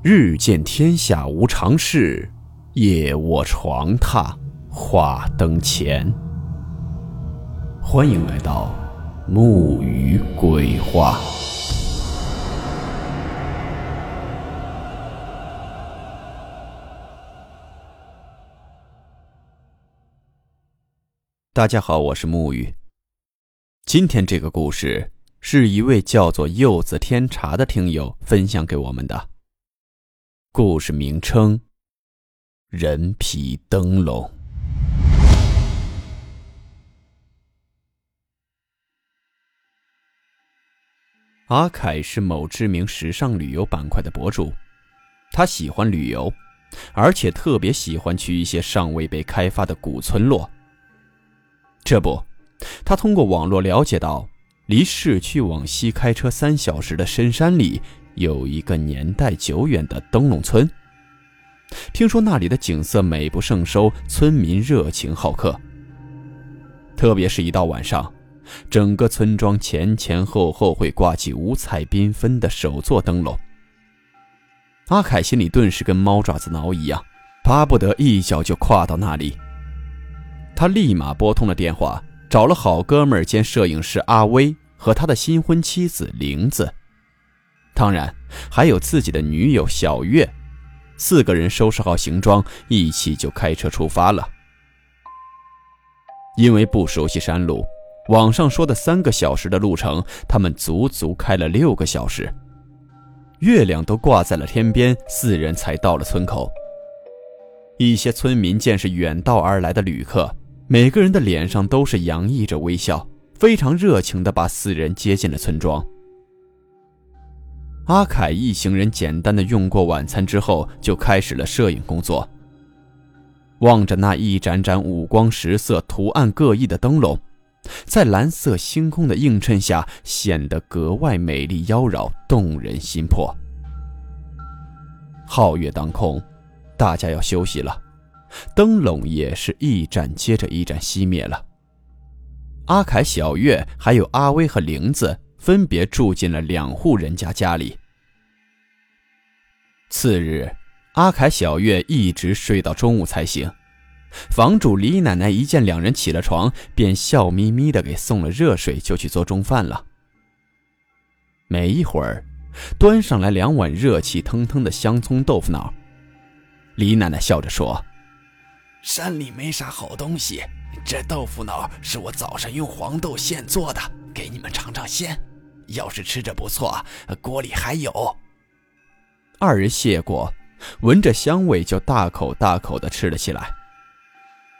日见天下无常事，夜卧床榻话灯前。欢迎来到木鱼鬼话。大家好，我是木鱼。今天这个故事是一位叫做柚子天茶的听友分享给我们的。故事名称：人皮灯笼。阿凯是某知名时尚旅游板块的博主，他喜欢旅游，而且特别喜欢去一些尚未被开发的古村落。这不，他通过网络了解到，离市区往西开车三小时的深山里。有一个年代久远的灯笼村，听说那里的景色美不胜收，村民热情好客。特别是一到晚上，整个村庄前前后后会挂起五彩缤纷的手做灯笼。阿凯心里顿时跟猫爪子挠一样，巴不得一脚就跨到那里。他立马拨通了电话，找了好哥们兼摄影师阿威和他的新婚妻子玲子。当然，还有自己的女友小月，四个人收拾好行装，一起就开车出发了。因为不熟悉山路，网上说的三个小时的路程，他们足足开了六个小时。月亮都挂在了天边，四人才到了村口。一些村民见是远道而来的旅客，每个人的脸上都是洋溢着微笑，非常热情地把四人接进了村庄。阿凯一行人简单的用过晚餐之后，就开始了摄影工作。望着那一盏盏五光十色、图案各异的灯笼，在蓝色星空的映衬下，显得格外美丽妖娆、动人心魄。皓月当空，大家要休息了，灯笼也是一盏接着一盏熄灭了。阿凯、小月还有阿威和玲子。分别住进了两户人家家里。次日，阿凯、小月一直睡到中午才醒。房主李奶奶一见两人起了床，便笑眯眯的给送了热水，就去做中饭了。没一会儿，端上来两碗热气腾腾的香葱豆腐脑。李奶奶笑着说：“山里没啥好东西，这豆腐脑是我早上用黄豆现做的，给你们尝尝鲜。”要是吃着不错，锅里还有。二人谢过，闻着香味就大口大口的吃了起来。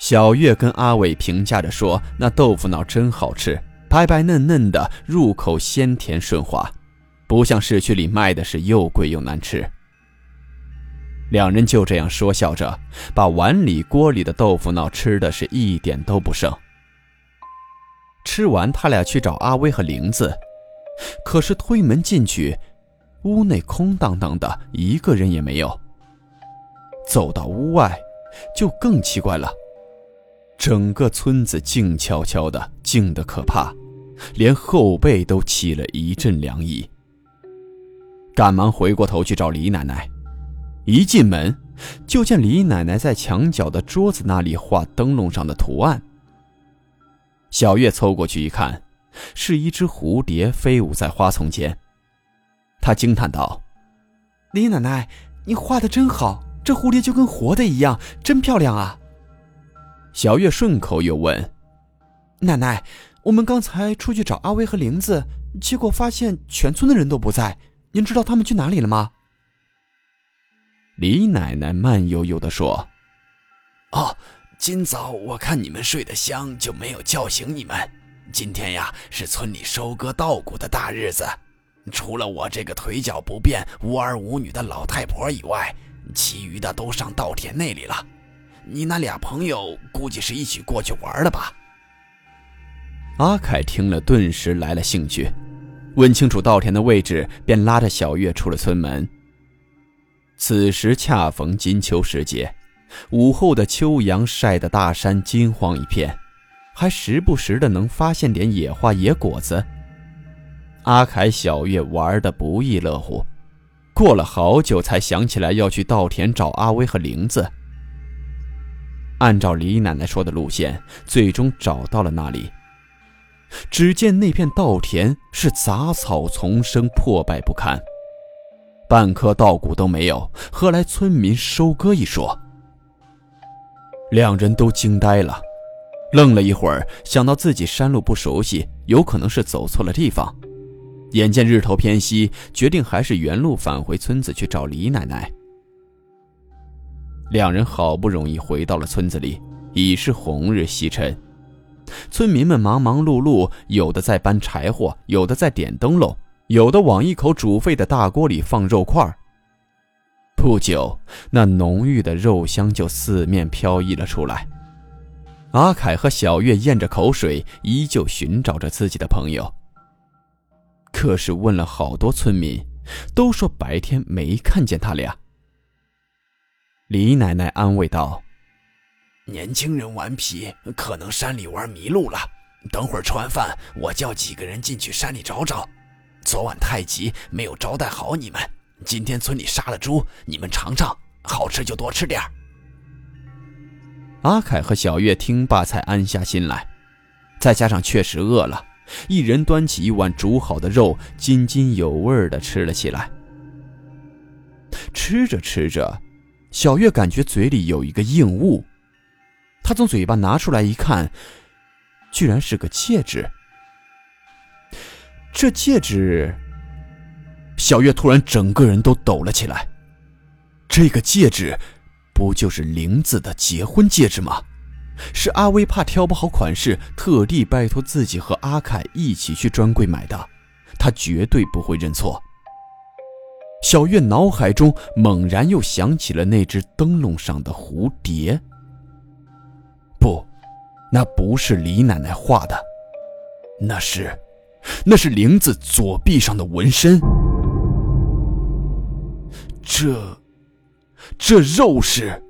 小月跟阿伟评价着说：“那豆腐脑真好吃，白白嫩嫩的，入口鲜甜顺滑，不像市区里卖的是又贵又难吃。”两人就这样说笑着，把碗里锅里的豆腐脑吃的是一点都不剩。吃完，他俩去找阿威和玲子。可是推门进去，屋内空荡荡的，一个人也没有。走到屋外，就更奇怪了，整个村子静悄悄的，静得可怕，连后背都起了一阵凉意。赶忙回过头去找李奶奶，一进门，就见李奶奶在墙角的桌子那里画灯笼上的图案。小月凑过去一看。是一只蝴蝶飞舞在花丛间，他惊叹道：“李奶奶，你画的真好，这蝴蝶就跟活的一样，真漂亮啊！”小月顺口又问：“奶奶，我们刚才出去找阿威和玲子，结果发现全村的人都不在，您知道他们去哪里了吗？”李奶奶慢悠悠地说：“哦，今早我看你们睡得香，就没有叫醒你们。”今天呀，是村里收割稻谷的大日子。除了我这个腿脚不便、无儿无女的老太婆以外，其余的都上稻田那里了。你那俩朋友估计是一起过去玩了吧？阿凯听了，顿时来了兴趣，问清楚稻田的位置，便拉着小月出了村门。此时恰逢金秋时节，午后的秋阳晒得大山金黄一片。还时不时的能发现点野花野果子。阿凯、小月玩的不亦乐乎，过了好久才想起来要去稻田找阿威和玲子。按照李奶奶说的路线，最终找到了那里。只见那片稻田是杂草丛生，破败不堪，半棵稻谷都没有，何来村民收割一说？两人都惊呆了，愣了一会儿，想到自己山路不熟悉，有可能是走错了地方。眼见日头偏西，决定还是原路返回村子去找李奶奶。两人好不容易回到了村子里，已是红日西沉。村民们忙忙碌碌，有的在搬柴火，有的在点灯笼，有的往一口煮沸的大锅里放肉块。不久，那浓郁的肉香就四面飘溢了出来。阿凯和小月咽着口水，依旧寻找着自己的朋友。可是问了好多村民，都说白天没看见他俩。李奶奶安慰道：“年轻人顽皮，可能山里玩迷路了。等会儿吃完饭，我叫几个人进去山里找找。昨晚太急，没有招待好你们。今天村里杀了猪，你们尝尝，好吃就多吃点阿凯和小月听罢才安下心来，再加上确实饿了。一人端起一碗煮好的肉，津津有味地吃了起来。吃着吃着，小月感觉嘴里有一个硬物，她从嘴巴拿出来一看，居然是个戒指。这戒指，小月突然整个人都抖了起来。这个戒指，不就是玲子的结婚戒指吗？是阿威怕挑不好款式，特地拜托自己和阿凯一起去专柜买的，他绝对不会认错。小月脑海中猛然又想起了那只灯笼上的蝴蝶。不，那不是李奶奶画的，那是，那是玲子左臂上的纹身。这，这肉是。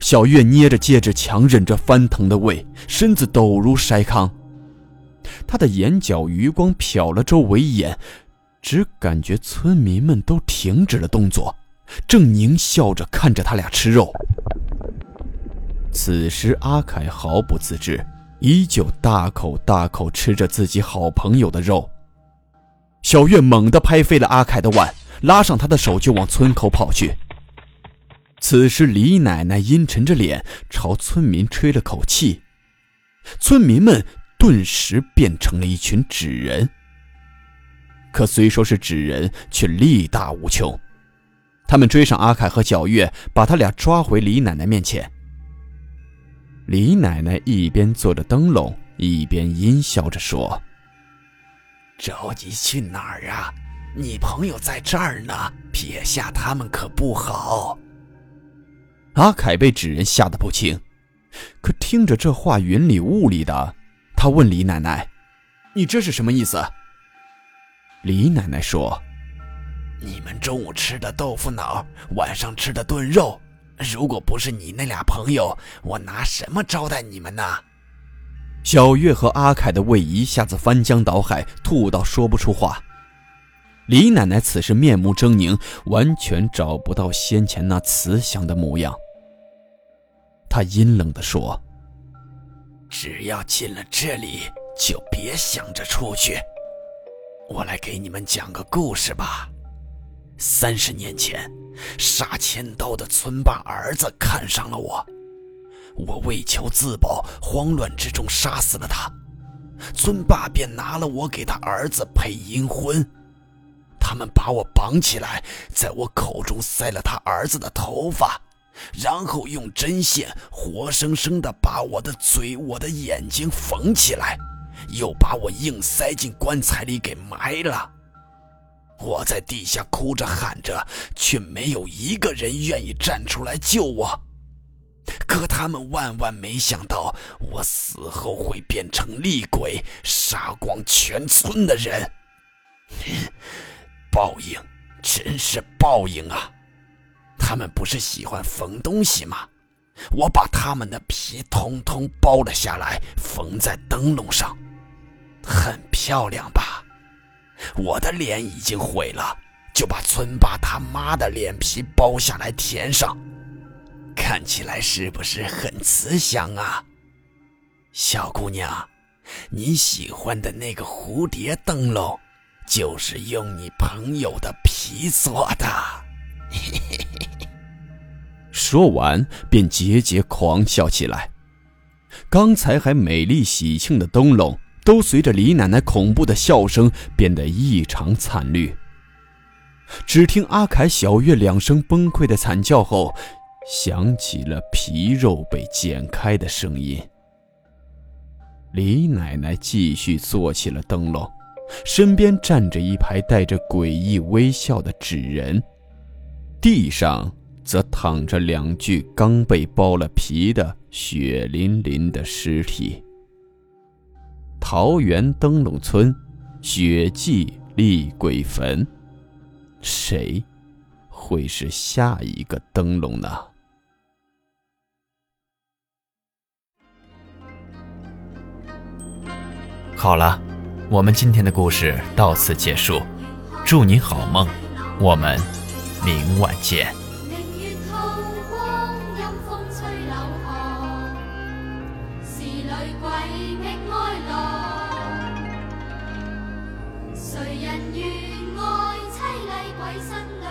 小月捏着戒指，强忍着翻腾的胃，身子抖如筛糠。她的眼角余光瞟了周围一眼，只感觉村民们都停止了动作，正狞笑着看着他俩吃肉。此时，阿凯毫不自知，依旧大口大口吃着自己好朋友的肉。小月猛地拍飞了阿凯的碗，拉上他的手就往村口跑去。此时，李奶奶阴沉着脸朝村民吹了口气，村民们顿时变成了一群纸人。可虽说是纸人，却力大无穷。他们追上阿凯和小月，把他俩抓回李奶奶面前。李奶奶一边做着灯笼，一边阴笑着说：“着急去哪儿啊？你朋友在这儿呢，撇下他们可不好。”阿凯被纸人吓得不轻，可听着这话云里雾里的，他问李奶奶：“你这是什么意思？”李奶奶说：“你们中午吃的豆腐脑，晚上吃的炖肉，如果不是你那俩朋友，我拿什么招待你们呢？”小月和阿凯的胃一下子翻江倒海，吐到说不出话。李奶奶此时面目狰狞，完全找不到先前那慈祥的模样。他阴冷地说：“只要进了这里，就别想着出去。我来给你们讲个故事吧。三十年前，杀千刀的村霸儿子看上了我，我为求自保，慌乱之中杀死了他。村霸便拿了我给他儿子配阴婚。他们把我绑起来，在我口中塞了他儿子的头发。”然后用针线活生生的把我的嘴、我的眼睛缝起来，又把我硬塞进棺材里给埋了。我在地下哭着喊着，却没有一个人愿意站出来救我。可他们万万没想到，我死后会变成厉鬼，杀光全村的人。报应，真是报应啊！他们不是喜欢缝东西吗？我把他们的皮通通剥了下来，缝在灯笼上，很漂亮吧？我的脸已经毁了，就把村霸他妈的脸皮剥下来填上，看起来是不是很慈祥啊？小姑娘，你喜欢的那个蝴蝶灯笼，就是用你朋友的皮做的。嘿 嘿说完，便桀桀狂笑起来。刚才还美丽喜庆的灯笼，都随着李奶奶恐怖的笑声变得异常惨绿。只听阿凯、小月两声崩溃的惨叫后，响起了皮肉被剪开的声音。李奶奶继续做起了灯笼，身边站着一排带着诡异微笑的纸人，地上。则躺着两具刚被剥了皮的血淋淋的尸体。桃园灯笼村，血祭厉鬼坟，谁会是下一个灯笼呢？好了，我们今天的故事到此结束，祝您好梦，我们明晚见。鬼觅哀乐。谁人愿爱凄厉鬼新娘